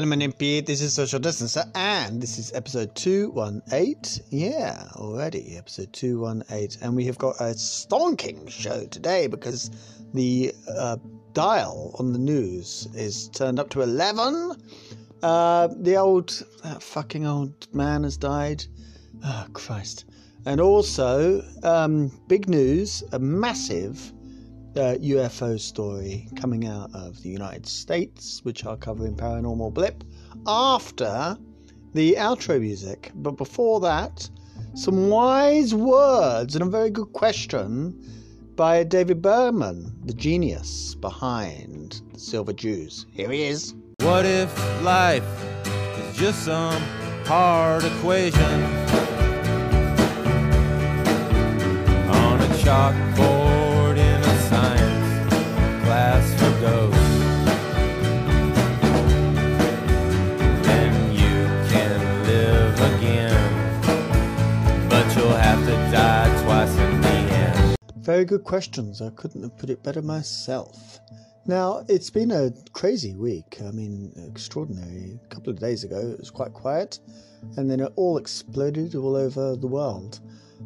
Name Pete. This is Social Distancer, and this is episode 218. Yeah, already episode 218. And we have got a stonking show today because the uh, dial on the news is turned up to 11. Uh, the old, that fucking old man has died. Oh, Christ. And also, um, big news, a massive uh, UFO story coming out of the United States, which I'll cover in Paranormal Blip after the outro music. But before that, some wise words and a very good question by David Berman, the genius behind the Silver Jews. Here he is. What if life is just some hard equation on a chalkboard Very good questions. I couldn't have put it better myself. Now, it's been a crazy week. I mean, extraordinary. A couple of days ago, it was quite quiet, and then it all exploded all over the world.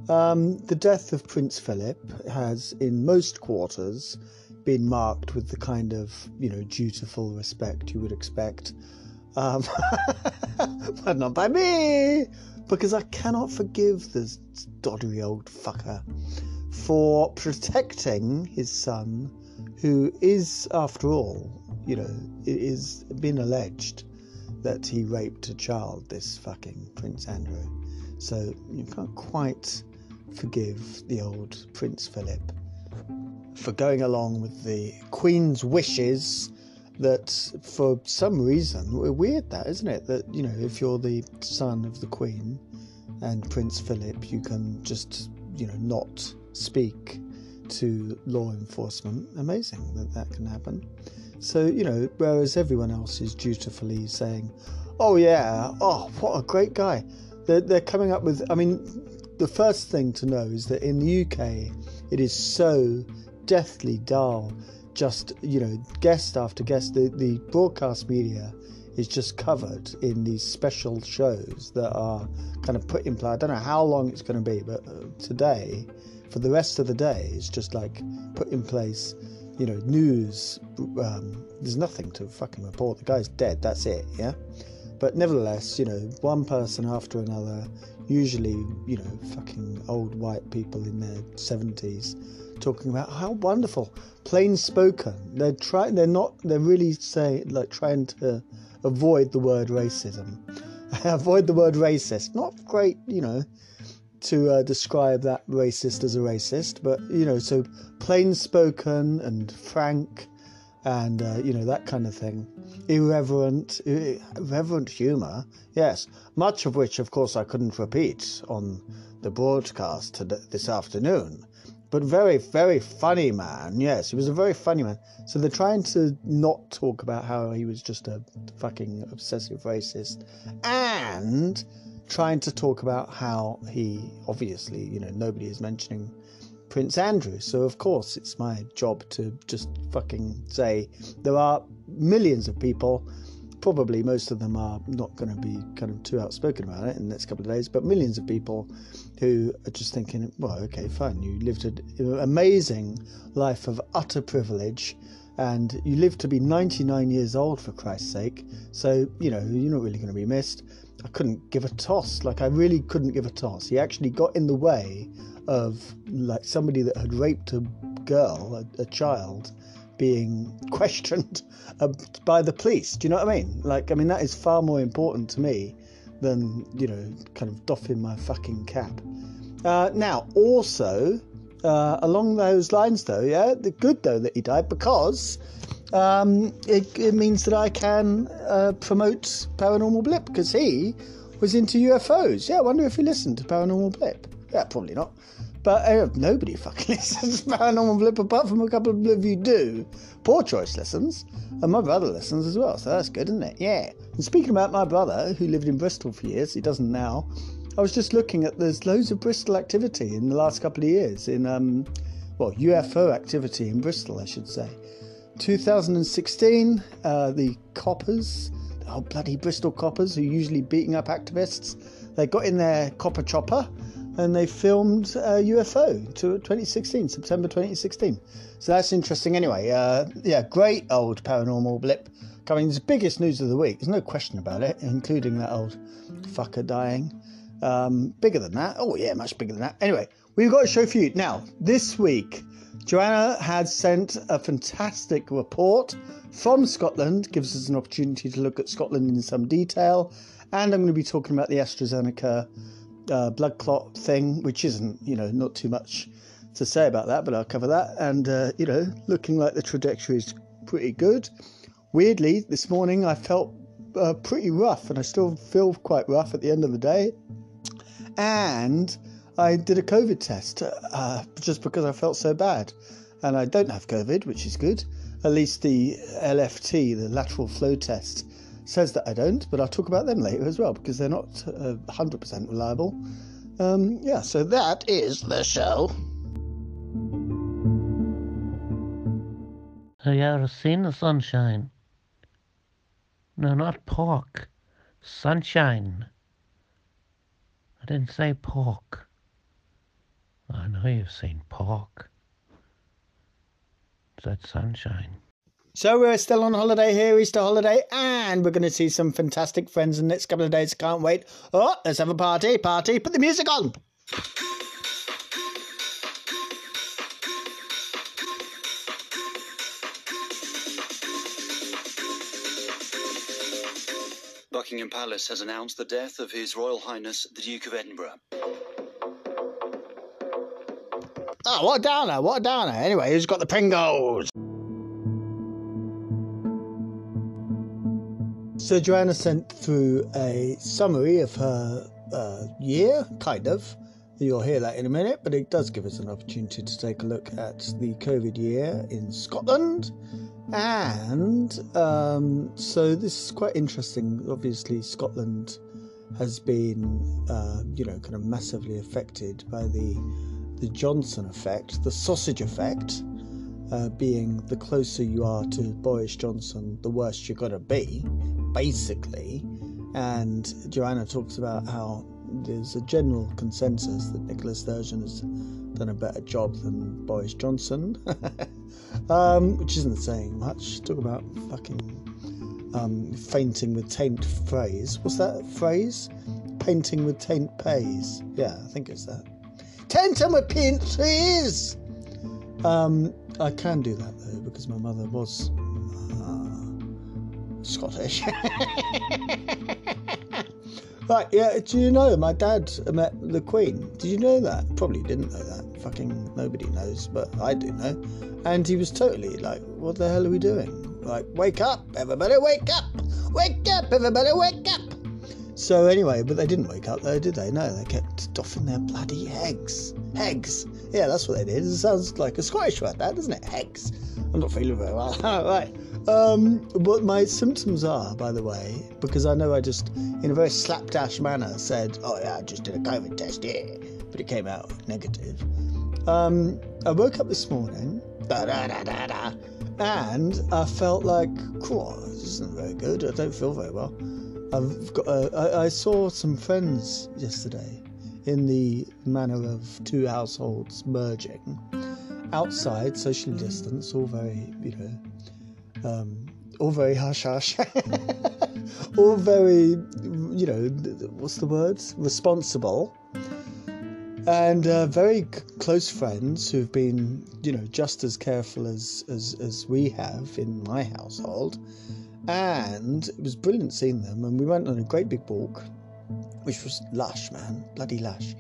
Um, the death of Prince Philip has, in most quarters, been marked with the kind of, you know, dutiful respect you would expect. Um, but not by me, because I cannot forgive this doddery old fucker for protecting his son, who is, after all, you know, it is been alleged that he raped a child, this fucking Prince Andrew. So you can't quite forgive the old Prince Philip for going along with the Queen's wishes that for some reason weird that isn't it that you know if you're the son of the queen and prince philip you can just you know not speak to law enforcement. Amazing that that can happen. So you know whereas everyone else is dutifully saying oh yeah oh what a great guy. They're, they're coming up with i mean the first thing to know is that in the uk it is so deathly dull. Just you know guest after guest the, the broadcast media is just covered in these special shows that are kind of put in play i don't know how long it's going to be but uh, today for the rest of the day it's just like put in place you know news um, there's nothing to fucking report. The guy's dead that's it yeah? But nevertheless you know one person after another usually you know fucking old white people in their 70s talking about how wonderful plain spoken. They're trying they're not they're really saying like trying to avoid the word racism. Avoid the word racist. Not great you know to uh, describe that racist as a racist but you know so plain spoken and frank and uh, you know that kind of thing. Irreverent irreverent humor yes. Much of which of course i couldn't repeat on the broadcast this afternoon. But very very funny man yes he was a very funny man. So they're trying to not talk about how he was just a fucking obsessive racist. And trying to talk about how he obviously you know nobody is mentioning Prince Andrew. So, of course, it's my job to just fucking say there are millions of people, probably most of them are not going to be kind of too outspoken about it in the next couple of days, but millions of people who are just thinking, well, okay, fine, you lived an amazing life of utter privilege. And you lived to be 99 years old, for Christ's sake. So, you know, you're not really going to be missed. I couldn't give a toss. Like, I really couldn't give a toss. He actually got in the way of like somebody that had raped a girl, a, a child, being questioned uh, by the police. Do you know what I mean? Like, I mean, that is far more important to me than, you know, kind of doffing my fucking cap. Uh, now, also, uh, along those lines, though, yeah, the good though that he died because um, it, it, means that I can uh, promote Paranormal Blip because he was into UFOs. Yeah, I wonder if he listened to Paranormal Blip. Yeah, probably not. But uh, nobody fucking listens to Paranormal Blip apart from a couple of you do. Poor choice listens. And my brother listens as well, so that's good, isn't it? Yeah. And speaking about my brother, who lived in Bristol for years, he doesn't now. I was just looking at there's loads of Bristol activity in the last couple of years in um well UFO activity in Bristol I should say. 2016, uh, the Coppers oh, bloody Bristol coppers who are usually beating up activists. They got in their copper chopper and they filmed a UFO to 2016, September 2016. So that's interesting anyway. Uh, yeah, great old paranormal blip. Coming, it's the biggest news of the week. There's no question about it, including that old fucker dying. Um, bigger than that. Oh, yeah, much bigger than that. Anyway, we've got a show for you. Now, this week, Joanna had sent a fantastic report from Scotland, gives us an opportunity to look at Scotland in some detail. And I'm going to be talking about the AstraZeneca uh, blood clot thing, which isn't, you know, not too much to say about that, but I'll cover that. And, uh, you know, looking like the trajectory is pretty good. Weirdly, this morning I felt uh, pretty rough, and I still feel quite rough at the end of the day. And I did a COVID test uh, just because I felt so bad. And I don't have COVID, which is good. At least the LFT, the lateral flow test, says that I don't, but I'll talk about them later as well because they're not uh, 100% reliable. Um, yeah, so that is the show. Have you ever seen the sunshine? No, not pork. Sunshine. I didn't say pork. I know you've seen Park. I that sunshine. So we're still on holiday here, Easter holiday, and we're going to see some fantastic friends in the next couple of days. Can't wait. Oh, let's have a party, party. Put the music on. Buckingham Palace has announced the death of His Royal Highness the Duke of Edinburgh. Oh, what a downer, what a downer. Anyway, who's got the Pringles? So Joanna sent through a summary of her uh, year, kind of. You'll hear that in a minute, but it does give us an opportunity to take a look at the COVID year in Scotland. And um, so this is quite interesting. Obviously, Scotland has been, uh, you know, kind of massively affected by the the Johnson effect, the sausage effect, uh, being the closer you are to Boris Johnson, the worse you're going to be, basically. And Joanna talks about how there's a general consensus that Nicola Sturgeon has done a better job than Boris Johnson, um, which isn't saying much. Talk about fucking um, fainting with taint phrase. What's that phrase? Painting with taint pays. Yeah, I think it's that. Paint trees. Um, I can do that though because my mother was uh, Scottish. right, yeah. Do you know my dad met the Queen? Did you know that? Probably didn't know that. Fucking nobody knows, but I do know. And he was totally like, "What the hell are we doing? Like, wake up, everybody, wake up, wake up, everybody, wake up." So anyway, but they didn't wake up though, did they? No, they kept doffing their bloody eggs. Eggs. Yeah, that's what they did. It sounds like a Scottish word, that doesn't it? Eggs. I'm not feeling very well. right. Um, what my symptoms are, by the way, because I know I just, in a very slapdash manner, said, "Oh yeah, I just did a COVID test, yeah," but it came out negative. Um, I woke up this morning, and I felt like, cool, this isn't very good. I don't feel very well. I've got. Uh, I, I saw some friends yesterday, in the manner of two households merging, outside, socially distanced, all very, you know, um, all very hush hush, all very, you know, what's the word? Responsible. And uh, very c- close friends who've been, you know, just as careful as, as, as we have in my household and it was brilliant seeing them. And we went on a great big walk, which was lush, man, bloody lush.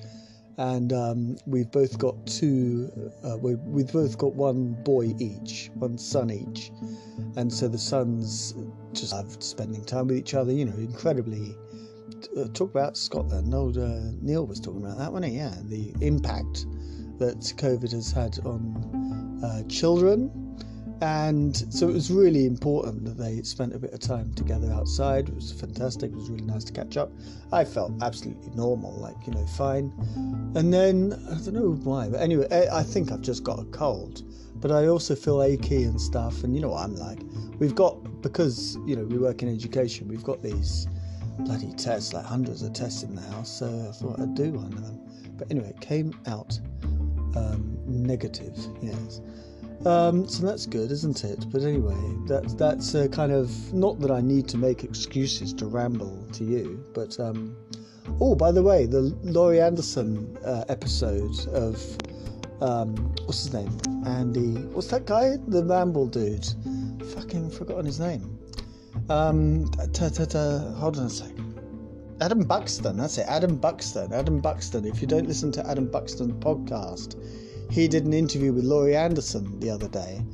And um, we've both got two. Uh, we, we've both got one boy each, one son each, and so the sons just loved spending time with each other. You know, incredibly. Uh, talk about Scotland. Old uh, Neil was talking about that, wasn't he? Yeah, the impact that COVID has had on uh, children and so it was really important that they spent a bit of time together outside. It was fantastic. It was really nice to catch up. I felt absolutely normal, like, you know, fine. And then, I don't know why, but anyway, I think I've just got a cold. but I also feel achy and stuff. And you know what I'm like. We've got because you know we work in education. We've got these bloody tests, like hundreds of tests in the house. So I thought I'd do one of them. But anyway, it came out um, negative. Yes. Um, so that's good, isn't it? But anyway, that's that's uh, kind of not that I need to make excuses to ramble to you, but um, oh, by the way, the Laurie Anderson uh, episode of um, what's his name? Andy. What's that guy? The ramble dude. Fucking forgotten his name. Um, ta, ta, ta, hold on a second. Adam Buxton, that's it. Adam Buxton. Adam Buxton. If you don't listen to Adam Buxton's podcast, he did an interview with Laurie Anderson the other day.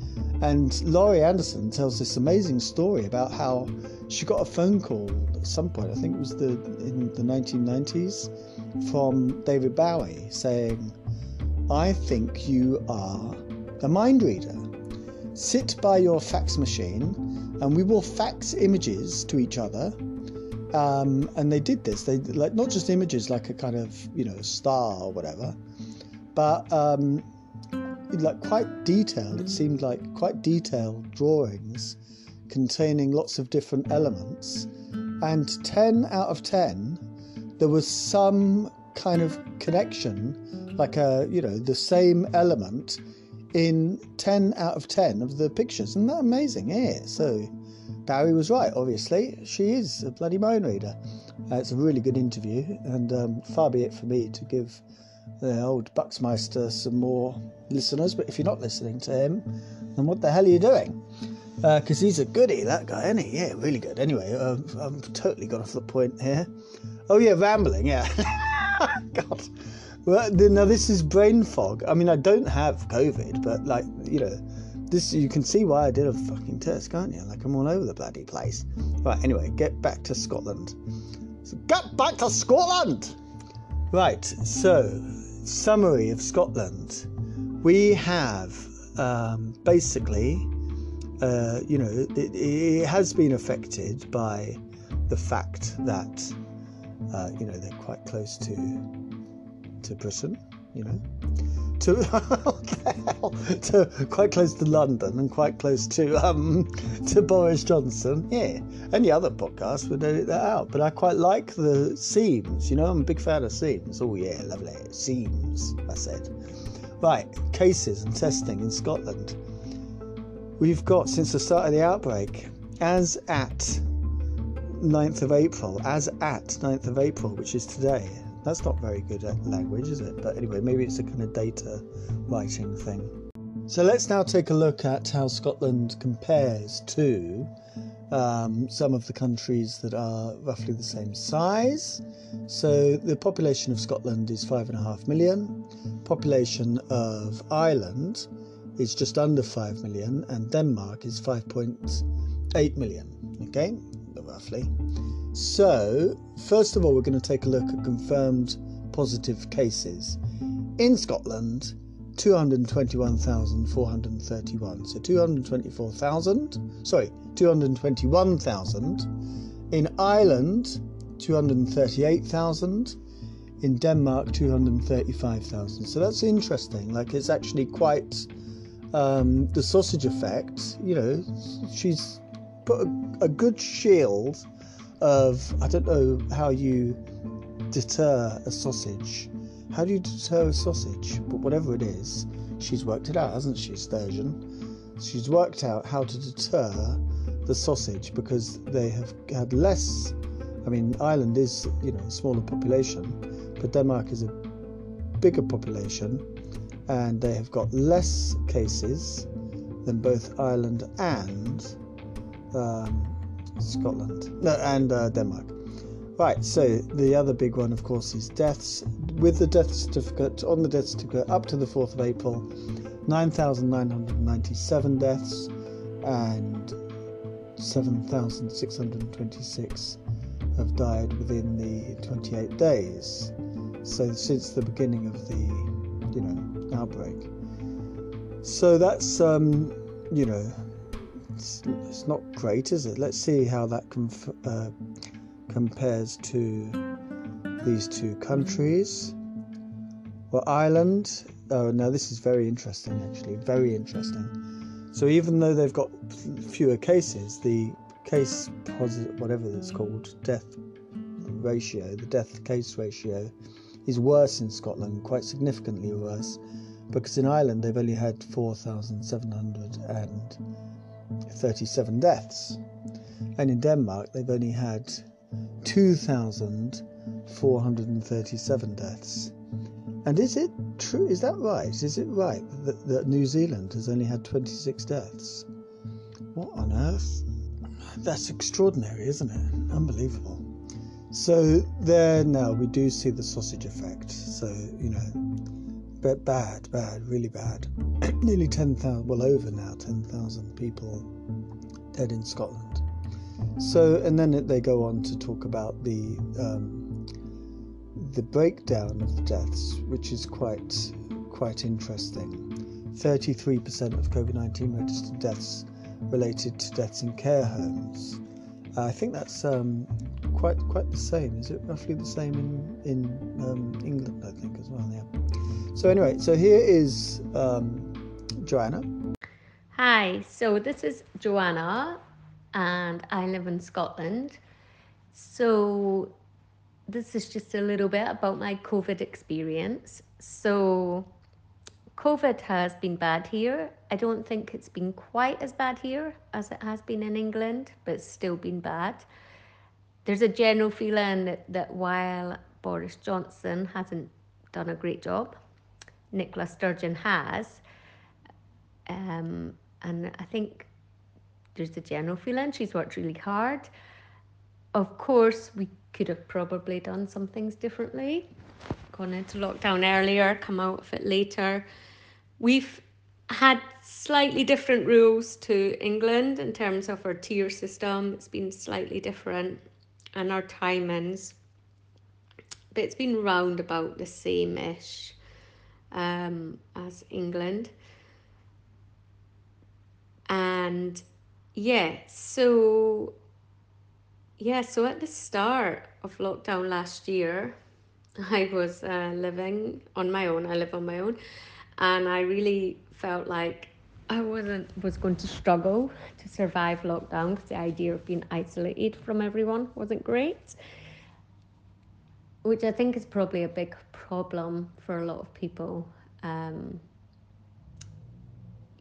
And Laurie Anderson tells this amazing story about how she got a phone call at some point, I think it was the in the 1990s, from David Bowie saying, I think you are a mind reader. Sit by your fax machine and we will fax images to each other um, and they did this. They like not just images like a kind of you know star or whatever, but um, like quite detailed. It seemed like quite detailed drawings containing lots of different elements. And ten out of ten, there was some kind of connection, like a you know the same element in ten out of ten of the pictures. Isn't that amazing? Yeah. So Barry was right, obviously. She is a bloody mind reader. Uh, it's a really good interview, and um, far be it for me to give the old Buxmeister some more listeners. But if you're not listening to him, then what the hell are you doing? Because uh, he's a goody, that guy, isn't he? Yeah, really good. Anyway, uh, I'm totally gone off the point here. Oh, yeah, rambling, yeah. God. Well, now this is brain fog. I mean, I don't have COVID, but like, you know, this you can see why I did a fucking test, can't you? Like I'm all over the bloody place. Right, anyway, get back to Scotland. So get back to Scotland! Right, so summary of Scotland. We have um, basically, uh, you know, it, it, has been affected by the fact that, uh, you know, they're quite close to to Britain, you know to to quite close to London and quite close to um to Boris Johnson. Yeah, any other podcast would edit that out, but I quite like the seams. You know, I'm a big fan of seams. Oh yeah, lovely seams. I said. Right, cases and testing in Scotland. We've got since the start of the outbreak, as at 9th of April, as at 9th of April, which is today, that's not very good at language, is it? But anyway, maybe it's a kind of data writing thing. So let's now take a look at how Scotland compares to um, some of the countries that are roughly the same size. So the population of Scotland is five and a half million. Population of Ireland is just under five million, and Denmark is five point eight million. Okay, roughly. So, first of all, we're going to take a look at confirmed positive cases. In Scotland, 221,431. So 224,000, sorry, 221,000. In Ireland, 238,000. In Denmark, 235,000. So that's interesting. Like, it's actually quite um, the sausage effect. You know, she's put a, a good shield of I don't know how you deter a sausage. How do you deter a sausage? But whatever it is, she's worked it out, hasn't she, Sturgeon? She's worked out how to deter the sausage because they have had less. I mean, Ireland is you know a smaller population, but Denmark is a bigger population, and they have got less cases than both Ireland and um, Scotland, and uh, Denmark. Right, so the other big one, of course, is deaths. With the death certificate, on the death certificate, up to the 4th of April, 9,997 deaths and 7,626 have died within the 28 days. So since the beginning of the, you know, outbreak. So that's, um, you know, it's, it's not great, is it? Let's see how that conf- uh, compares to these two countries. Well, Ireland Oh, now this is very interesting, actually. Very interesting. So even though they've got fewer cases, the case positive, whatever it's called, death ratio, the death case ratio, is worse in Scotland, quite significantly worse, because in Ireland they've only had 4,737 deaths, and in Denmark they've only had 2,437 deaths. And is it true? Is that right? Is it right that, that New Zealand has only had 26 deaths? What on earth? That's extraordinary, isn't it? Unbelievable. So there now we do see the sausage effect. So you know, but bad, bad, really bad. Nearly ten thousand, well over now, ten thousand people dead in Scotland. So and then they go on to talk about the um, the breakdown of deaths, which is quite quite interesting. Thirty-three percent of COVID-19 registered deaths related to deaths in care homes. I think that's um, quite quite the same. Is it roughly the same in in um, England? I think as well. So anyway, so here is um, Joanna. Hi, so this is Joanna, and I live in Scotland. So this is just a little bit about my COVID experience. So COVID has been bad here. I don't think it's been quite as bad here as it has been in England, but it's still been bad. There's a general feeling that, that while Boris Johnson hasn't done a great job, Nicola Sturgeon has. Um, and I think there's a general feeling she's worked really hard. Of course, we could have probably done some things differently, gone into lockdown earlier, come out of it later. We've had slightly different rules to England in terms of our tier system. It's been slightly different and our timings, but it's been round about the same ish um, as England. And yeah, so yeah, so at the start of lockdown last year, I was uh, living on my own. I live on my own, and I really felt like I wasn't was going to struggle to survive lockdown because the idea of being isolated from everyone wasn't great. Which I think is probably a big problem for a lot of people. Um,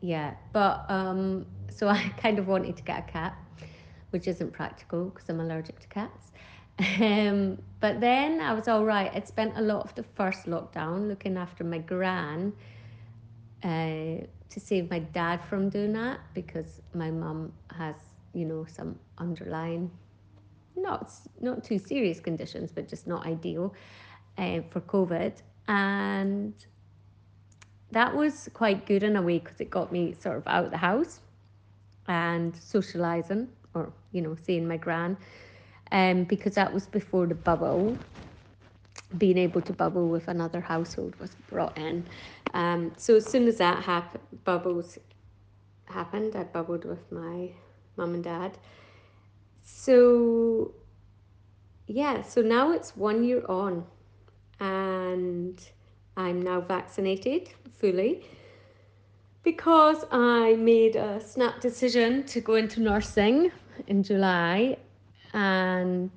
yeah, but um, so I kind of wanted to get a cat, which isn't practical because I'm allergic to cats. Um, but then I was all right. I'd spent a lot of the first lockdown looking after my gran uh, to save my dad from doing that because my mum has, you know, some underlying, not not too serious conditions, but just not ideal uh, for COVID. And that was quite good in a way because it got me sort of out of the house and socializing or, you know, seeing my gran um, because that was before the bubble. Being able to bubble with another household was brought in. Um, so as soon as that happened, bubbles happened, I bubbled with my mum and dad. So yeah, so now it's one year on, and I'm now vaccinated fully because I made a snap decision to go into nursing in July and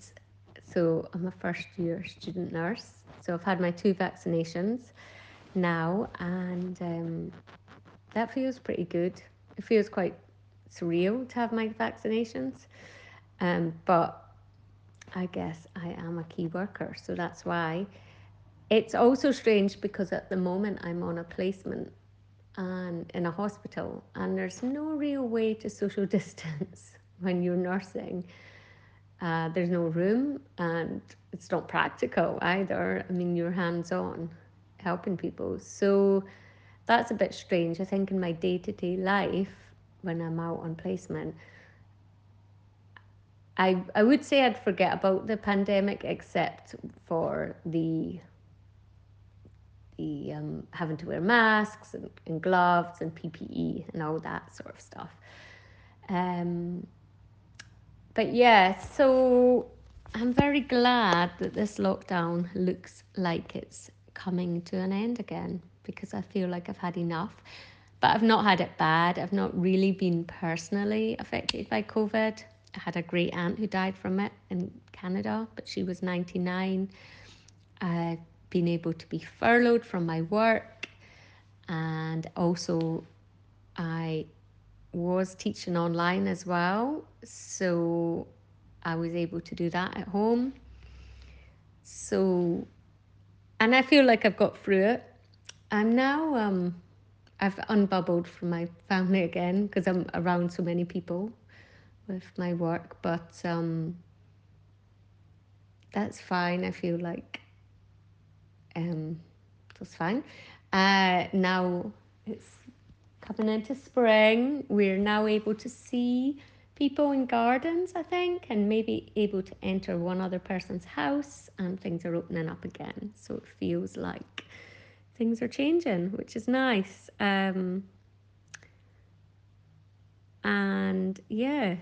so I'm a first year student nurse. So I've had my two vaccinations now, and um, that feels pretty good. It feels quite surreal to have my vaccinations, um, but I guess I am a key worker, so that's why. It's also strange because at the moment I'm on a placement and in a hospital, and there's no real way to social distance when you're nursing. Uh, there's no room and it's not practical either. I mean, you're hands on helping people. So that's a bit strange. I think in my day to day life, when I'm out on placement, I, I would say I'd forget about the pandemic except for the the um, having to wear masks and, and gloves and PPE and all that sort of stuff. Um, but yeah, so I'm very glad that this lockdown looks like it's coming to an end again because I feel like I've had enough. But I've not had it bad. I've not really been personally affected by COVID. I had a great aunt who died from it in Canada, but she was 99. I've been able to be furloughed from my work, and also I was teaching online as well. So I was able to do that at home. So, and I feel like I've got through it. I'm now, um, I've unbubbled from my family again because I'm around so many people with my work, but um, that's fine. I feel like um, that's fine. Uh, now it's coming into spring. We're now able to see people in gardens, I think, and maybe able to enter one other person's house, and things are opening up again. So it feels like things are changing, which is nice. Um, and yeah,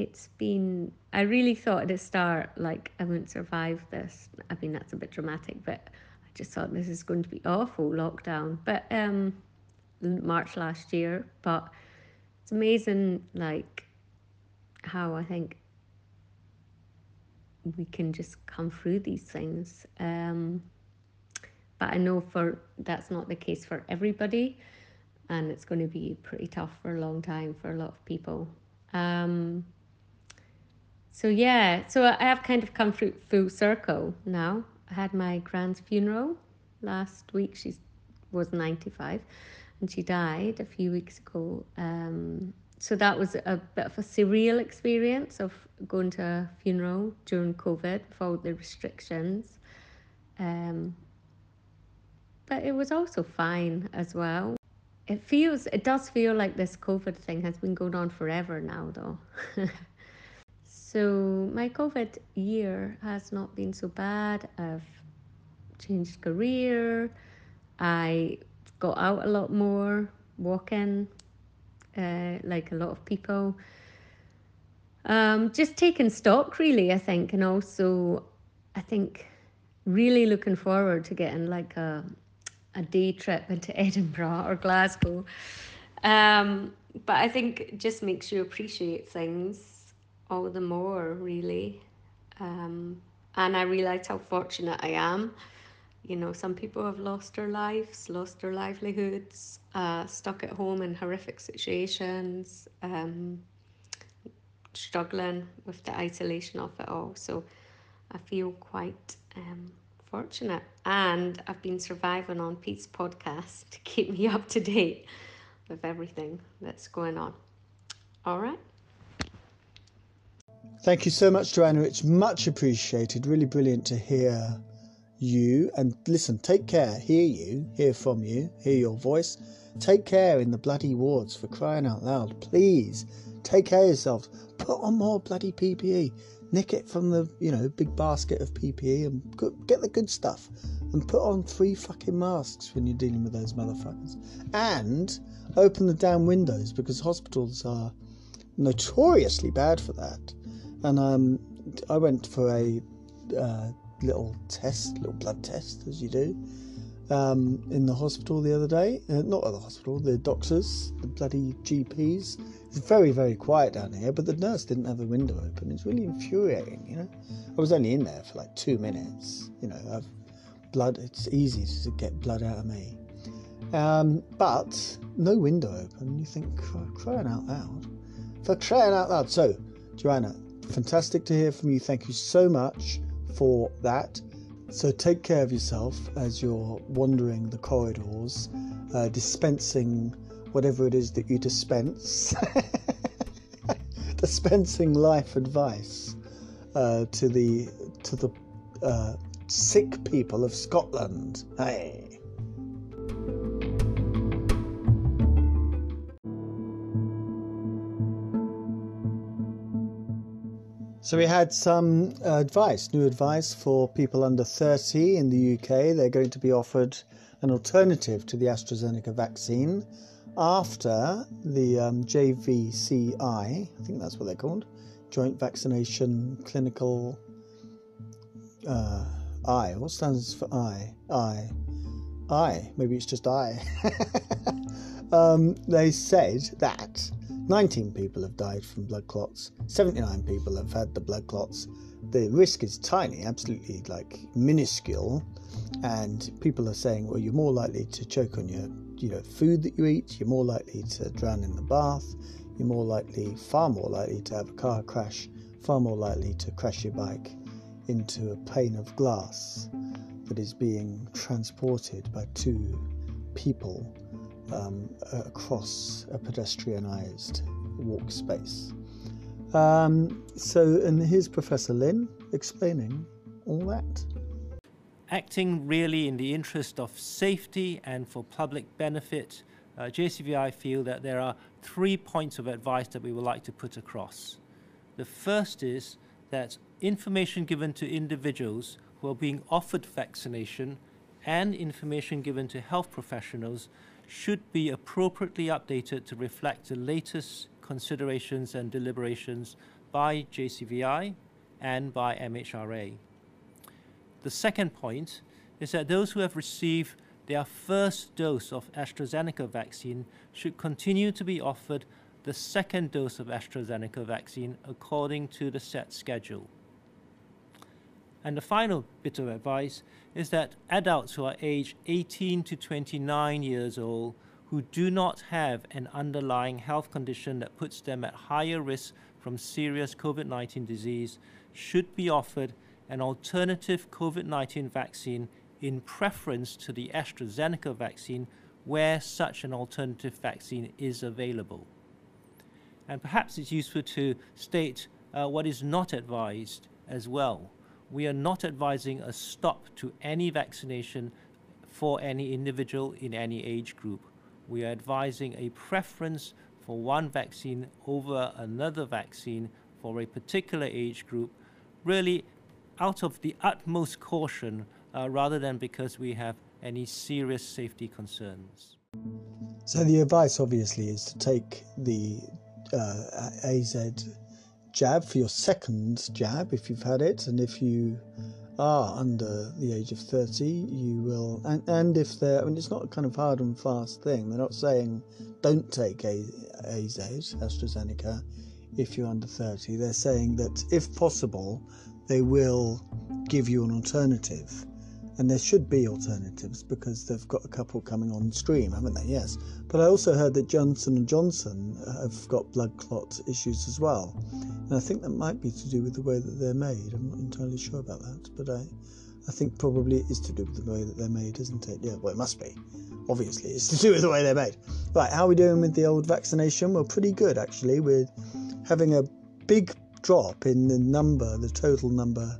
it's been. I really thought at the start, like, I wouldn't survive this. I mean, that's a bit dramatic, but I just thought this is going to be awful lockdown. But um, March last year, but it's amazing, like, how I think we can just come through these things. Um, but I know for that's not the case for everybody, and it's going to be pretty tough for a long time for a lot of people. Um, so yeah, so I have kind of come through full circle now. I had my grand's funeral last week. She was ninety five, and she died a few weeks ago. Um, so that was a bit of a surreal experience of going to a funeral during COVID with all the restrictions. Um, but it was also fine as well. It feels, it does feel like this COVID thing has been going on forever now, though. so my COVID year has not been so bad. I've changed career. I got out a lot more, walking, uh, like a lot of people. Um, just taking stock, really, I think, and also I think really looking forward to getting like a a day trip into Edinburgh or Glasgow. Um, but I think just makes you appreciate things all the more, really. Um, and I realise how fortunate I am you know, some people have lost their lives, lost their livelihoods, uh, stuck at home in horrific situations, um, struggling with the isolation of it all. So I feel quite um, fortunate. And I've been surviving on Pete's podcast to keep me up to date with everything that's going on. All right. Thank you so much, Joanna. It's much appreciated. Really brilliant to hear you and listen, take care, hear you, hear from you, hear your voice. Take care in the bloody wards for crying out loud. Please take care of yourselves. Put on more bloody PPE. Nick it from the, you know, big basket of PPE and get the good stuff. And put on three fucking masks when you're dealing with those motherfuckers. And open the damn windows because hospitals are notoriously bad for that. And um, I went for a uh, little test, little blood test, as you do, um, in the hospital the other day. Uh, not at the hospital, the doctors, the bloody GPs. It's very, very quiet down here, but the nurse didn't have the window open. It's really infuriating, you know. I was only in there for like two minutes. You know, I've blood. It's easy to get blood out of me. Um, but no window open. You think, crying out loud. For crying out loud. So, Joanna, fantastic to hear from you. Thank you so much for that. So take care of yourself as you're wandering the corridors, uh, dispensing whatever it is that you dispense, dispensing life advice uh, to the to the uh, sick people of Scotland. Hey. So we had some uh, advice, new advice for people under 30 in the UK. They're going to be offered an alternative to the AstraZeneca vaccine after the um, JVCI, I think that's what they're called, Joint Vaccination Clinical uh, I. What stands for I? I. I, maybe it's just I, um, they said that 19 people have died from blood clots, 79 people have had the blood clots. The risk is tiny, absolutely like minuscule, and people are saying, well, you're more likely to choke on your you know food that you eat, you're more likely to drown in the bath, you're more likely, far more likely to have a car crash, far more likely to crash your bike into a pane of glass that is being transported by two people um, across a pedestrianised walk space. Um, so, and here's Professor Lim explaining all that. Acting really in the interest of safety and for public benefit, uh, JCVI feel that there are three points of advice that we would like to put across. The first is that information given to individuals who are being offered vaccination and information given to health professionals should be appropriately updated to reflect the latest considerations and deliberations by JCVI and by MHRA. The second point is that those who have received their first dose of AstraZeneca vaccine should continue to be offered the second dose of AstraZeneca vaccine according to the set schedule. And the final bit of advice is that adults who are aged 18 to 29 years old who do not have an underlying health condition that puts them at higher risk from serious COVID 19 disease should be offered an alternative COVID 19 vaccine in preference to the AstraZeneca vaccine where such an alternative vaccine is available. And perhaps it's useful to state uh, what is not advised as well we are not advising a stop to any vaccination for any individual in any age group. We are advising a preference for one vaccine over another vaccine for a particular age group, really out of the utmost caution uh, rather than because we have any serious safety concerns. So, the advice obviously is to take the uh, AZ jab for your second jab if you've had it, and if you are under the age of 30, you will. And, and if they're, I mean, it's not a kind of hard and fast thing. They're not saying don't take a, AZ, AstraZeneca, if you're under 30. They're saying that if possible, they will give you an alternative and there should be alternatives because they've got a couple coming on stream, haven't they? Yes. But I also heard that Johnson and Johnson have got blood clot issues as well, and I think that might be to do with the way that they're made. I'm not entirely sure about that, but I, I think probably it is to do with the way that they're made, isn't it? Yeah. Well, it must be. Obviously, it's to do with the way they're made. Right. How are we doing with the old vaccination? Well, pretty good actually. We're having a big drop in the number, the total number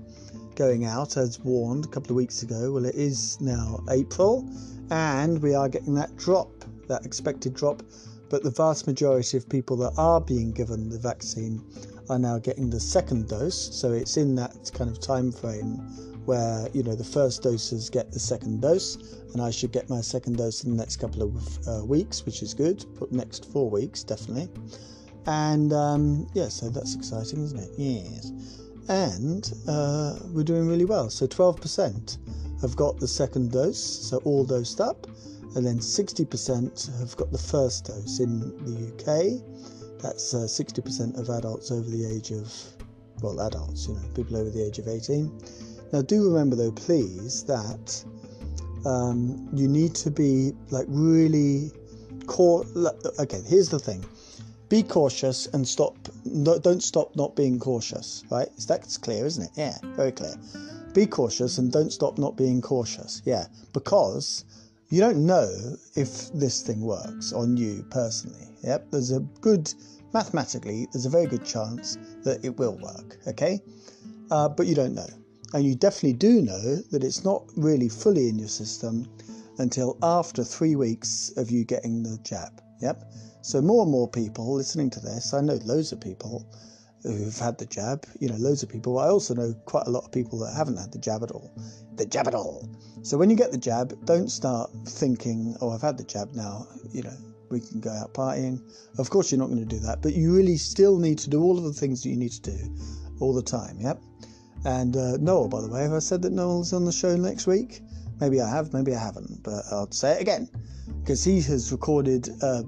going out as warned a couple of weeks ago. Well, it is now April, and we are getting that drop, that expected drop. But the vast majority of people that are being given the vaccine are now getting the second dose. So it's in that kind of time frame where you know the first doses get the second dose, and I should get my second dose in the next couple of uh, weeks, which is good. But next four weeks definitely, and um, yeah, so that's exciting, isn't it? Yes and uh, we're doing really well. So 12% have got the second dose, so all dosed up, and then 60% have got the first dose in the UK. That's uh, 60% of adults over the age of, well, adults, you know, people over the age of 18. Now, do remember though, please, that um, you need to be like really core. Okay, here's the thing be cautious and stop don't stop not being cautious right? That's clear isn't it? Yeah very clear. Be cautious and don't stop not being cautious. Yeah because you don't know if this thing works on you personally. Yep there's a good mathematically there's a very good chance that it will work okay? Uh, but you don't know. And you definitely do know that it's not really fully in your system until after three weeks of you getting the jab yep so more and more people listening to this, I know loads of people who've had the jab, you know, loads of people. I also know quite a lot of people that haven't had the jab at all. The jab at all. So when you get the jab, don't start thinking, oh, I've had the jab now, you know, we can go out partying. Of course, you're not going to do that, but you really still need to do all of the things that you need to do all the time, yep? And uh, Noel, by the way, I said that Noel's on the show next week? Maybe I have, maybe I haven't, but I'll say it again because he has recorded, uh,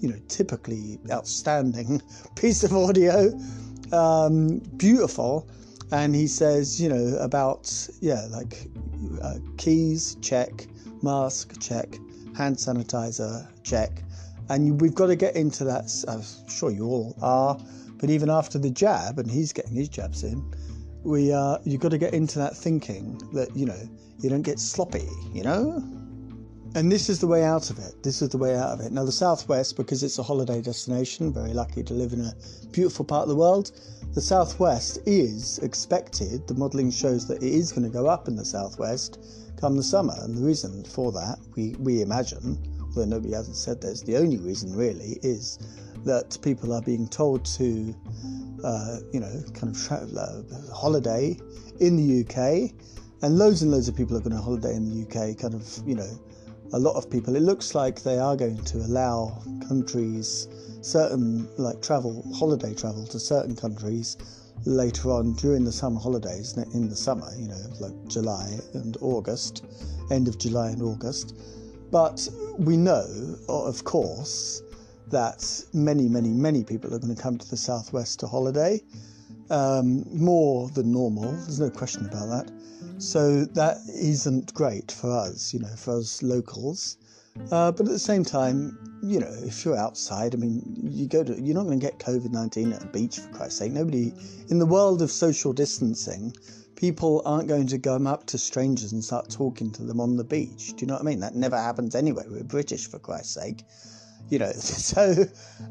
you know, typically outstanding piece of audio, um, beautiful, and he says, you know, about yeah, like uh, keys check, mask check, hand sanitizer check, and we've got to get into that. I'm sure you all are, but even after the jab, and he's getting his jabs in, we uh, you've got to get into that thinking that you know you don't get sloppy, you know. And this is the way out of it. This is the way out of it. Now, the Southwest, because it's a holiday destination, very lucky to live in a beautiful part of the world, the Southwest is expected, the modelling shows that it is going to go up in the Southwest come the summer. And the reason for that, we, we imagine, although nobody hasn't said this, the only reason really is that people are being told to, uh, you know, kind of tra- uh, holiday in the UK. And loads and loads of people are going to holiday in the UK, kind of, you know, a lot of people. It looks like they are going to allow countries certain like travel, holiday travel to certain countries later on during the summer holidays in the summer, you know, like July and August, end of July and August. But we know, of course, that many, many, many people are going to come to the southwest to holiday, um, more than normal. There's no question about that. So that isn't great for us, you know, for us locals. Uh, but at the same time, you know, if you're outside, I mean, you go to, you're not going to get COVID 19 at a beach, for Christ's sake. Nobody, in the world of social distancing, people aren't going to come up to strangers and start talking to them on the beach. Do you know what I mean? That never happens anyway. We're British, for Christ's sake. You know, so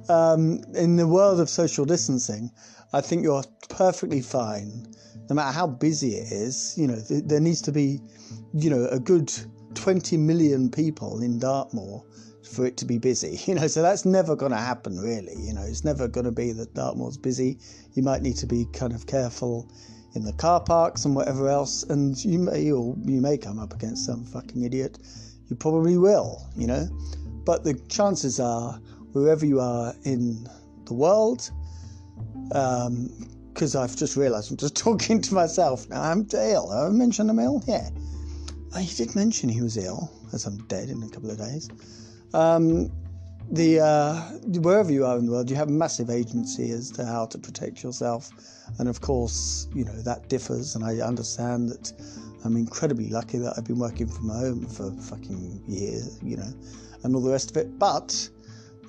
um, in the world of social distancing, I think you're perfectly fine no matter how busy it is, you know, th- there needs to be, you know, a good 20 million people in Dartmoor for it to be busy, you know, so that's never going to happen really, you know, it's never going to be that Dartmoor's busy. You might need to be kind of careful in the car parks and whatever else, and you may, or you may come up against some fucking idiot. You probably will, you know, but the chances are, wherever you are in the world, um, because I've just realised I'm just talking to myself now. I'm ill. I mentioned I'm ill? Yeah. I did mention he was ill, as I'm dead in a couple of days. Um, the uh, wherever you are in the world, you have massive agency as to how to protect yourself, and of course, you know that differs. And I understand that I'm incredibly lucky that I've been working from home for fucking years, you know, and all the rest of it. But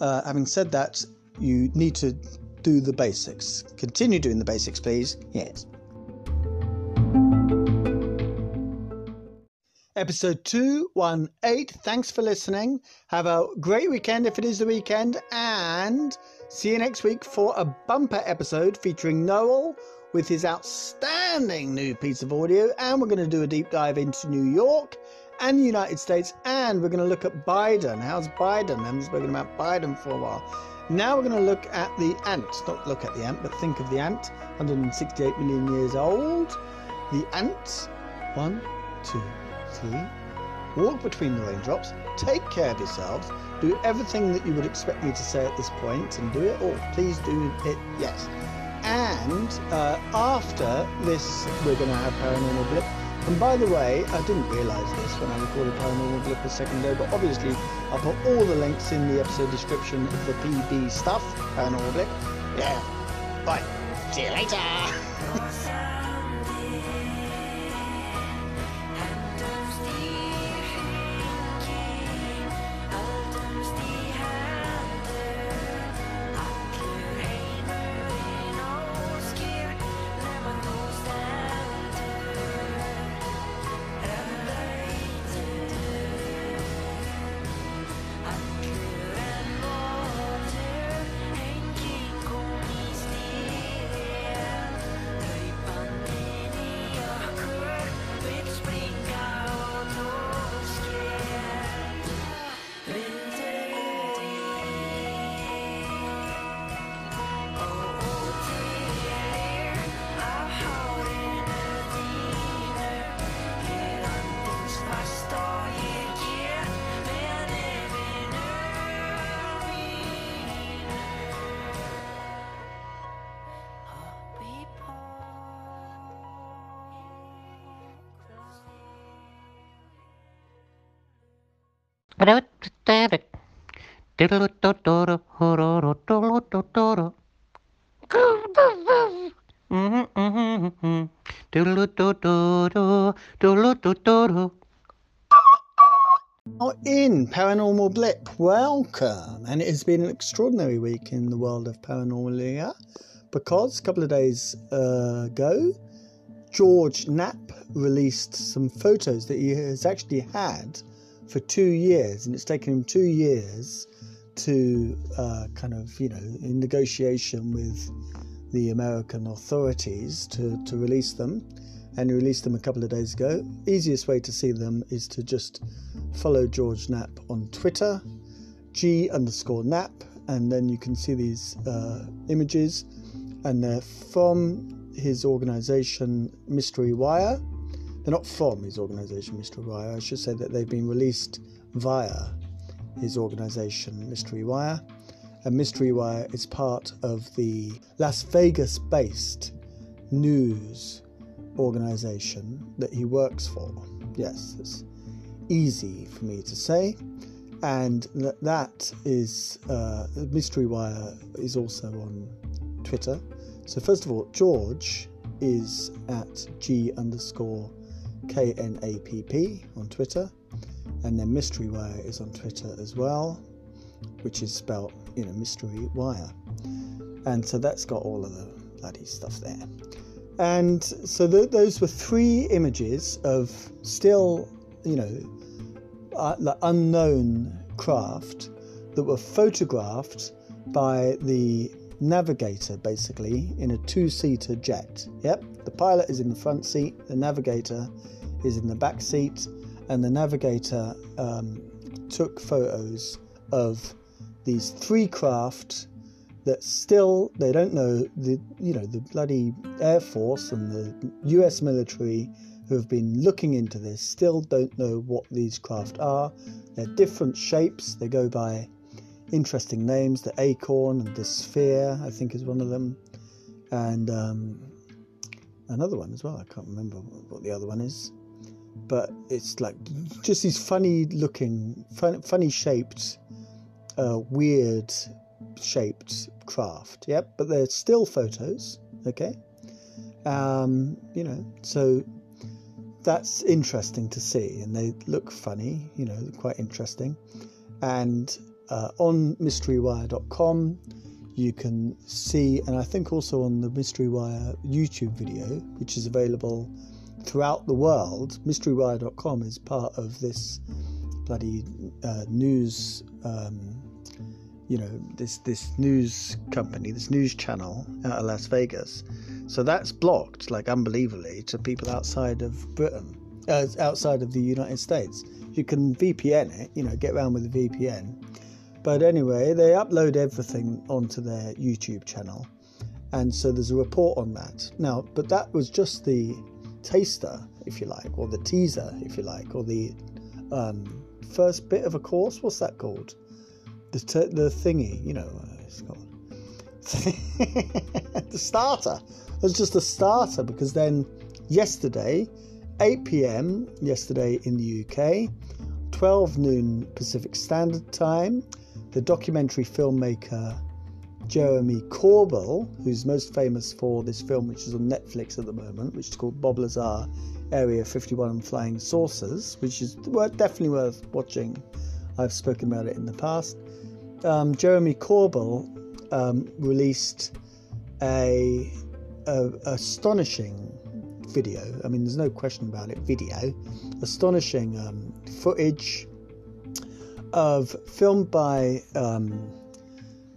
uh, having said that, you need to do the basics. Continue doing the basics, please. Yes. Episode 218. Thanks for listening. Have a great weekend if it is the weekend, and see you next week for a bumper episode featuring Noel with his outstanding new piece of audio. And we're going to do a deep dive into New York and the United States, and we're going to look at Biden. How's Biden? I haven't spoken about Biden for a while. Now we're going to look at the ant. Not look at the ant, but think of the ant. 168 million years old. The ant. One, two, three. Walk between the raindrops. Take care of yourselves. Do everything that you would expect me to say at this point, and do it all. Please do it. Yes. And uh, after this, we're going to have paranormal blip. And by the way, I didn't realise this when I recorded Paranormal Blip a second ago, but obviously I'll put all the links in the episode description of the PB stuff, Paranormal Blip. Yeah. Bye. See you later. Oh, in Paranormal Blip, welcome. And it has been an extraordinary week in the world of paranormalia because a couple of days uh, ago, George Knapp released some photos that he has actually had for two years, and it's taken him two years to uh, kind of, you know, in negotiation with the American authorities to, to release them. And he released them a couple of days ago. Easiest way to see them is to just follow George Knapp on Twitter, G underscore Knapp, and then you can see these uh, images. And they're from his organization, Mystery Wire. They're not from his organization, Mystery Wire. I should say that they've been released via his organization, Mystery Wire. And Mystery Wire is part of the Las Vegas based news organization that he works for. Yes, it's easy for me to say. And that, that is uh, Mystery Wire is also on Twitter. So, first of all, George is at G underscore K N A P P on Twitter. And then Mystery Wire is on Twitter as well, which is spelled, you know, Mystery Wire. And so that's got all of the bloody stuff there. And so th- those were three images of still, you know, uh, unknown craft that were photographed by the navigator basically in a two seater jet. Yep, the pilot is in the front seat, the navigator is in the back seat, and the navigator um, took photos of these three craft that still they don't know the you know the bloody air force and the US military who have been looking into this still don't know what these craft are. They're different shapes. They go by interesting names. The acorn and the sphere i think is one of them. And um, another one as well. I can't remember what the other one is but it's like just these funny looking fun, funny shaped uh, weird shaped craft yep but they're still photos okay? Um, you know so that's interesting to see and they look funny you know quite interesting. And uh, on mysterywire.com you can see and i think also on the mystery wire youtube video which is available throughout the world mysterywire.com is part of this bloody uh, news um, you know this this news company this news channel out of las vegas. So that's blocked like unbelievably to people outside of britain uh, outside of the united states. You can vpn it you know get around with a vpn but anyway they upload everything onto their youtube channel and so there's a report on that. Now but that was just the taster if you like or the teaser if you like or the um, first bit of a course what's that called the t- the thingy, you know, uh, it's called the starter. It was just a starter because then yesterday, 8 p.m. yesterday in the UK, 12 noon Pacific Standard Time, the documentary filmmaker Jeremy Corbell, who's most famous for this film, which is on Netflix at the moment, which is called Bob Lazar Area 51 and Flying Saucers, which is definitely worth watching. I've spoken about it in the past um, Jeremy Corbell um, released a, a, astonishing video. I mean, there's no question about it. Video, astonishing um, footage of filmed by um,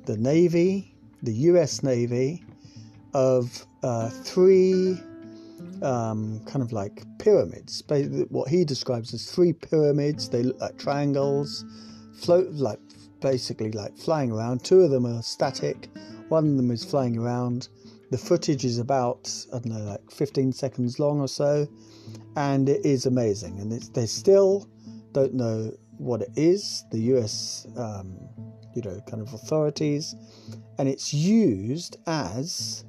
the Navy, the U.S. Navy, of uh, three um, kind of like pyramids. What he describes as three pyramids. They look like triangles, float like basically like flying around. Two of them are static, one of them is flying around. The footage is about, I don't know, like 15 seconds long or so, and it is amazing. And they still don't know what it is, the US, um, you know, kind of authorities, and it's used as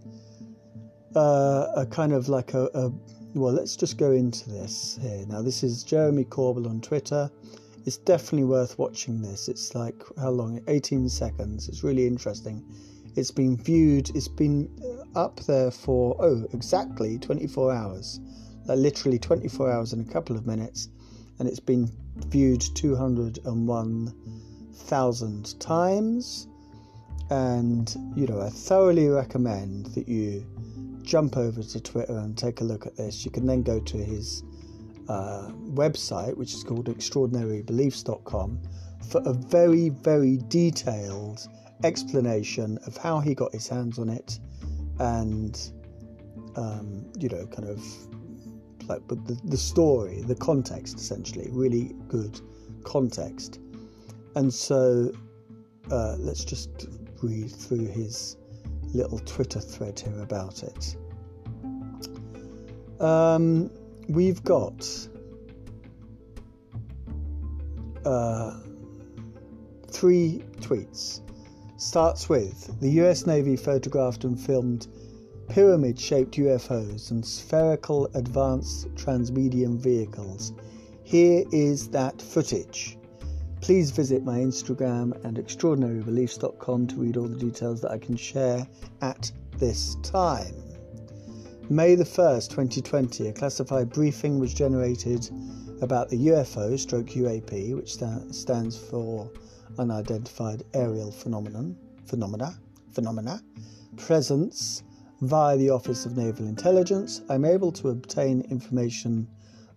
uh, a kind of like a, a well, let's just go into this here. Now, this is Jeremy Corbell on Twitter. It's definitely worth watching this. It's like how long? 18 seconds. It's really interesting. It's been viewed. It's been uh, up there for oh exactly 24 hours, like literally 24 hours and a couple of minutes, and it's been viewed 201,000 times. And you know, I thoroughly recommend that you jump over to Twitter and take a look at this. You can then go to his uh, website, which is called extraordinarybeliefs.com, for a very, very detailed explanation of how he got his hands on it and, um, you know, kind of like but the, the story, the context essentially, really good context. And so uh, let's just read through his little Twitter thread here about it. Um, we've got uh, three tweets. Starts with the US Navy photographed and filmed pyramid shaped UFOs and spherical advanced transmedium vehicles. Here is that footage. Please visit my Instagram and extraordinarybeliefs.com to read all the details that I can share at this time. May the 1st, 2020, a classified briefing was generated about the UFO stroke UAP, which sta- stands for Unidentified Aerial Phenomenon, Phenomena, Phenomena, presence via the Office of Naval Intelligence. I'm able to obtain information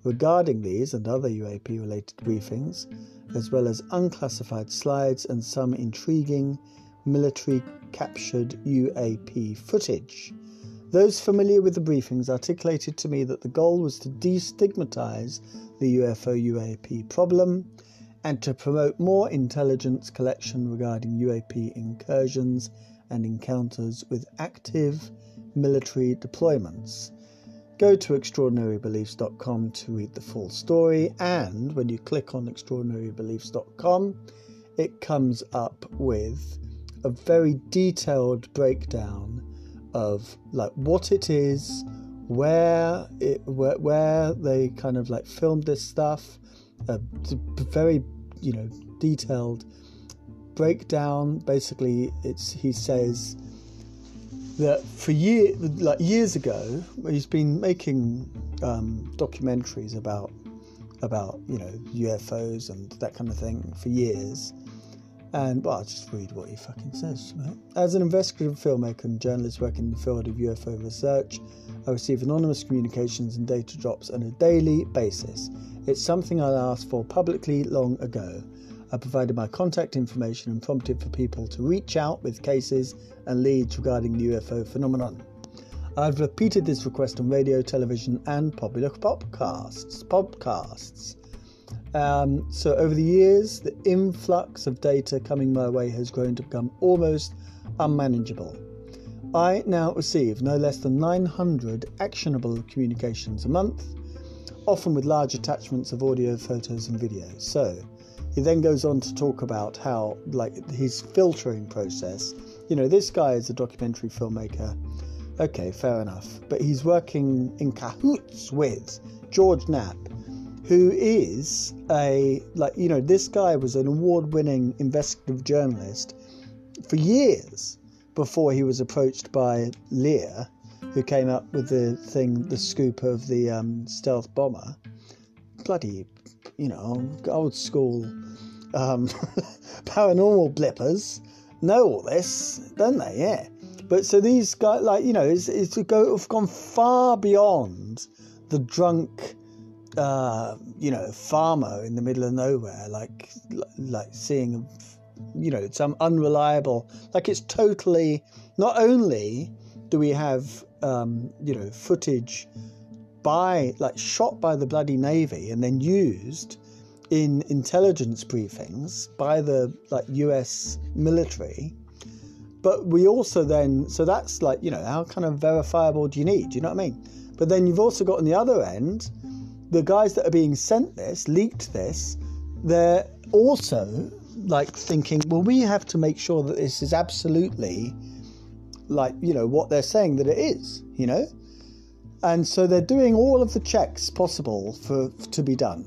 regarding these and other UAP related briefings, as well as unclassified slides and some intriguing military captured UAP footage. Those familiar with the briefings articulated to me that the goal was to destigmatize the UFO UAP problem and to promote more intelligence collection regarding UAP incursions and encounters with active military deployments. Go to extraordinarybeliefs.com to read the full story, and when you click on extraordinarybeliefs.com, it comes up with a very detailed breakdown of like what it is, where it where, where they kind of like filmed this stuff, a very you know detailed breakdown. Basically, it's he says that for year like years ago, he's been making um, documentaries about about you know UFOs and that kind of thing for years and well, I'll just read what he fucking says. Right? As an investigative filmmaker and journalist working in the field of UFO research, I receive anonymous communications and data drops on a daily basis. It's something I asked for publicly long ago. I provided my contact information and prompted for people to reach out with cases and leads regarding the UFO phenomenon. I've repeated this request on radio, television, and popular podcasts. Podcasts. Um, so over the years, the influx of data coming my way has grown to become almost unmanageable. I now receive no less than 900 actionable communications a month, often with large attachments of audio, photos, and videos. So he then goes on to talk about how, like, his filtering process. You know, this guy is a documentary filmmaker. Okay, fair enough. But he's working in cahoots with George Knapp, who is a like you know this guy was an award-winning investigative journalist for years before he was approached by Lear, who came up with the thing, the scoop of the um, stealth bomber. Bloody, you know, old school um, paranormal blippers know all this, don't they? Yeah. But so these guys, like you know, it's, it's go, have gone far beyond the drunk uh, you know, farmer in the middle of nowhere, like like seeing, you know, some unreliable. Like it's totally. Not only do we have, um, you know, footage by like shot by the bloody navy and then used in intelligence briefings by the like U.S. military. But we also then, so that's like, you know, how kind of verifiable do you need? Do you know what I mean? But then you've also got on the other end the guys that are being sent this, leaked this, they're also like thinking, well, we have to make sure that this is absolutely like, you know, what they're saying that it is, you know? And so they're doing all of the checks possible for to be done.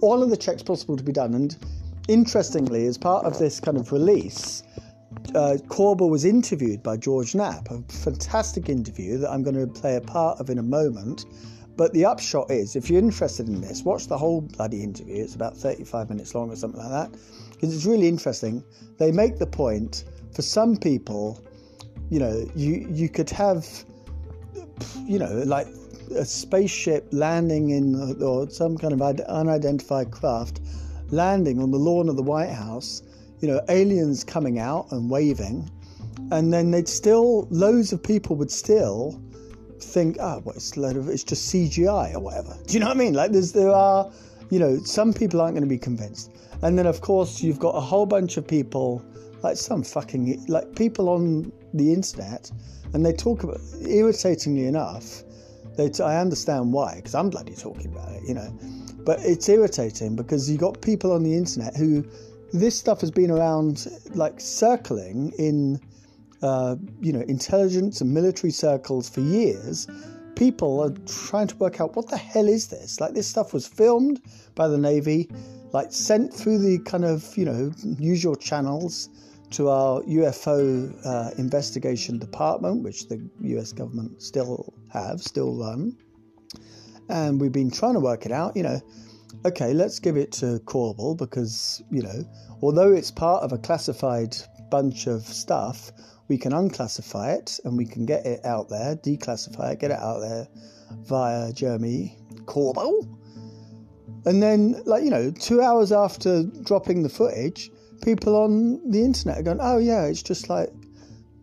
all of the checks possible to be done. And interestingly, as part of this kind of release, uh, Corbell was interviewed by George Knapp, a fantastic interview that I'm going to play a part of in a moment. But the upshot is, if you're interested in this, watch the whole bloody interview. It's about 35 minutes long or something like that, because it's really interesting. They make the point for some people, you know, you you could have, you know, like a spaceship landing in or some kind of unidentified craft landing on the lawn of the White House, you know, aliens coming out and waving, and then they'd still loads of people would still think, oh, well, it's of it's just CGI or whatever. Do you know what I mean? Like there's there are, you know, some people aren't going to be convinced, and then of course you've got a whole bunch of people, like some fucking like people on the internet, and they talk about irritatingly enough. They t- I understand why because I'm bloody talking about it, you know, but it's irritating because you got people on the internet who this stuff has been around like circling in uh, you know, intelligence and military circles for years, people are trying to work out what the hell is this? Like, this stuff was filmed by the Navy, like, sent through the kind of, you know, usual channels to our UFO uh, investigation department, which the US government still have, still run. And we've been trying to work it out, you know. Okay, let's give it to Corbell because, you know, although it's part of a classified bunch of stuff, we can unclassify it and we can get it out there, declassify it, get it out there via Jeremy Corbell. And then, like, you know, two hours after dropping the footage, people on the internet are going, oh, yeah, it's just like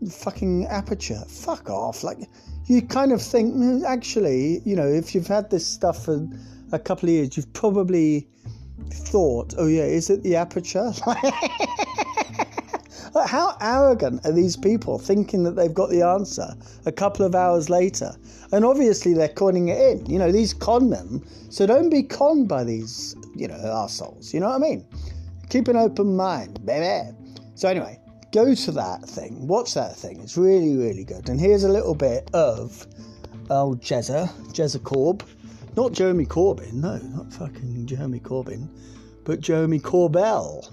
fucking aperture. Fuck off. Like, you kind of think, mm, actually, you know, if you've had this stuff for a couple of years, you've probably thought, oh, yeah, is it the aperture? How arrogant are these people thinking that they've got the answer a couple of hours later? And obviously they're conning it in. You know, these con men. So don't be conned by these, you know, assholes. You know what I mean? Keep an open mind, baby. So anyway, go to that thing. Watch that thing. It's really, really good. And here's a little bit of old Jezza, Jezza Corb. Not Jeremy Corbyn, no, not fucking Jeremy Corbyn, but Jeremy Corbell.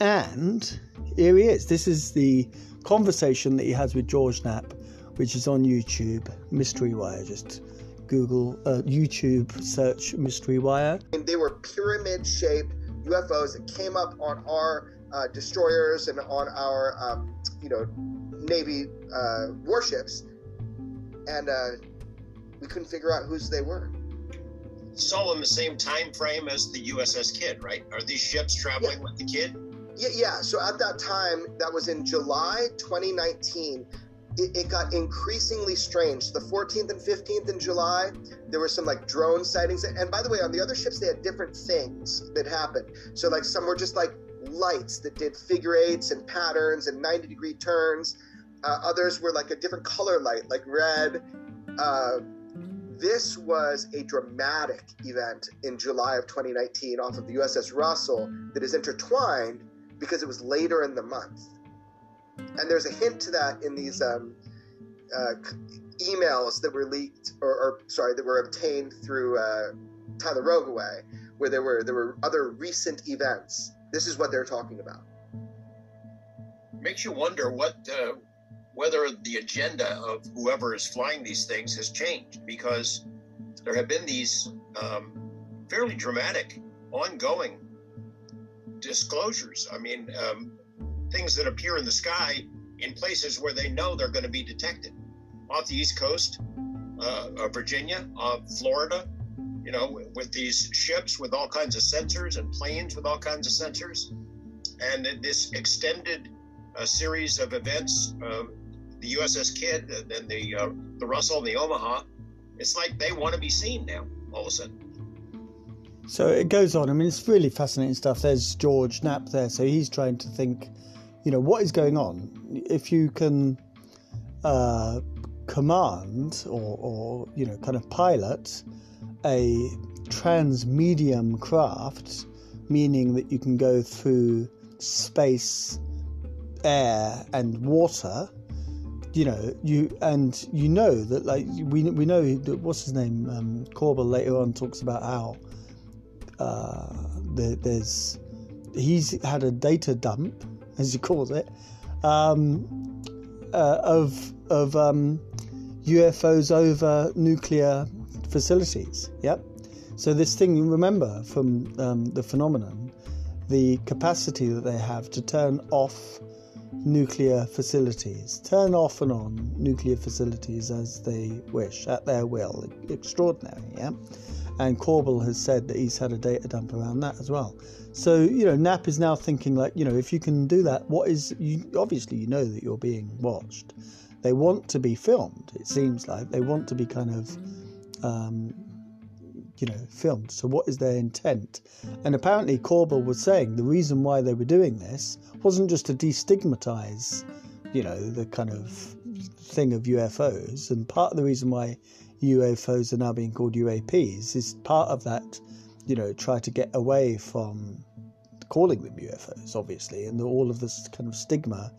And here he is. This is the conversation that he has with George Knapp, which is on YouTube. Mystery Wire. Just Google uh, YouTube search Mystery Wire. And they were pyramid shaped UFOs that came up on our uh, destroyers and on our, um, you know, Navy uh, warships, and uh, we couldn't figure out whose they were. All in the same time frame as the USS Kidd, right? Are these ships traveling yeah. with the Kidd? Yeah, yeah. So at that time, that was in July 2019. It, it, got increasingly strange. The 14th and 15th in July, there were some like drone sightings. And by the way, on the other ships, they had different things that happened. So like some were just like lights that did figure eights and patterns and 90 degree turns. Uh, others were like a different color light, like red. Uh, this was a dramatic event in July of 2019 off of the USS Russell that is intertwined because it was later in the month. And there's a hint to that in these um, uh, emails that were leaked, or, or, sorry, that were obtained through uh, Tyler Rogoway, where there were there were other recent events. This is what they're talking about. Makes you wonder what uh, whether the agenda of whoever is flying these things has changed, because there have been these um, fairly dramatic, ongoing disclosures. I mean, um, things that appear in the sky in places where they know they're going to be detected. Off the East Coast, uh, of Virginia, of Florida, you know, with these ships with all kinds of sensors and planes with all kinds of sensors. And this extended uh, series of events, uh, the USS Kidd and the, uh, the Russell and the Omaha, it's like they want to be seen now all of a sudden. So it goes on. I mean, it's really fascinating stuff. There's George Knapp there, so he's trying to think, you know, what is going on. If you can uh, command or, or, you know, kind of pilot a transmedium craft, meaning that you can go through space, air, and water. You know, you and you know that like we we know that what's his name um, Corbell later on talks about how uh, there, there's he's had a data dump, as he calls it, um, uh, of of um, UFOs over nuclear facilities. Yep. So this thing, you remember from um, the phenomenon, the capacity that they have to turn off nuclear facilities, turn off and on nuclear facilities as they wish, at their will. Extraordinary, yeah? And Corbell has said that he's had a data dump around that as well. So, you know, Knapp is now thinking, like, you know, if you can do that, what is, you obviously you know that you're being watched. They want to be filmed, it seems like. They want to be kind of, um, you know, filmed. So, what is their intent? And apparently, Corbell was saying the reason why they were doing this wasn't just to destigmatize, you know, the kind of thing of UFOs. And part of the reason why UFOs are now being called UAPs is part of that, you know, try to get away from calling them UFOs, obviously, and all of this kind of stigma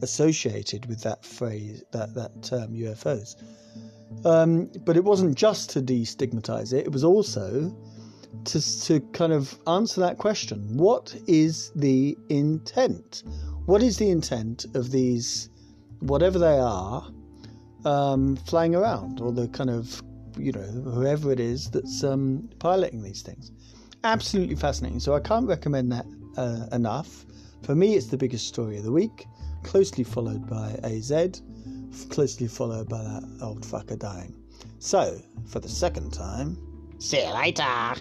associated with that phrase, that that term UFOs. Um, but it wasn't just to destigmatize it; it was also to to kind of answer that question: What is the intent? What is the intent of these, whatever they are, um, flying around, or the kind of you know whoever it is that's um, piloting these things? Absolutely fascinating. So I can't recommend that uh, enough. For me, it's the biggest story of the week closely followed by AZ, closely followed by that old fucker dying. So, for the second time, see you later!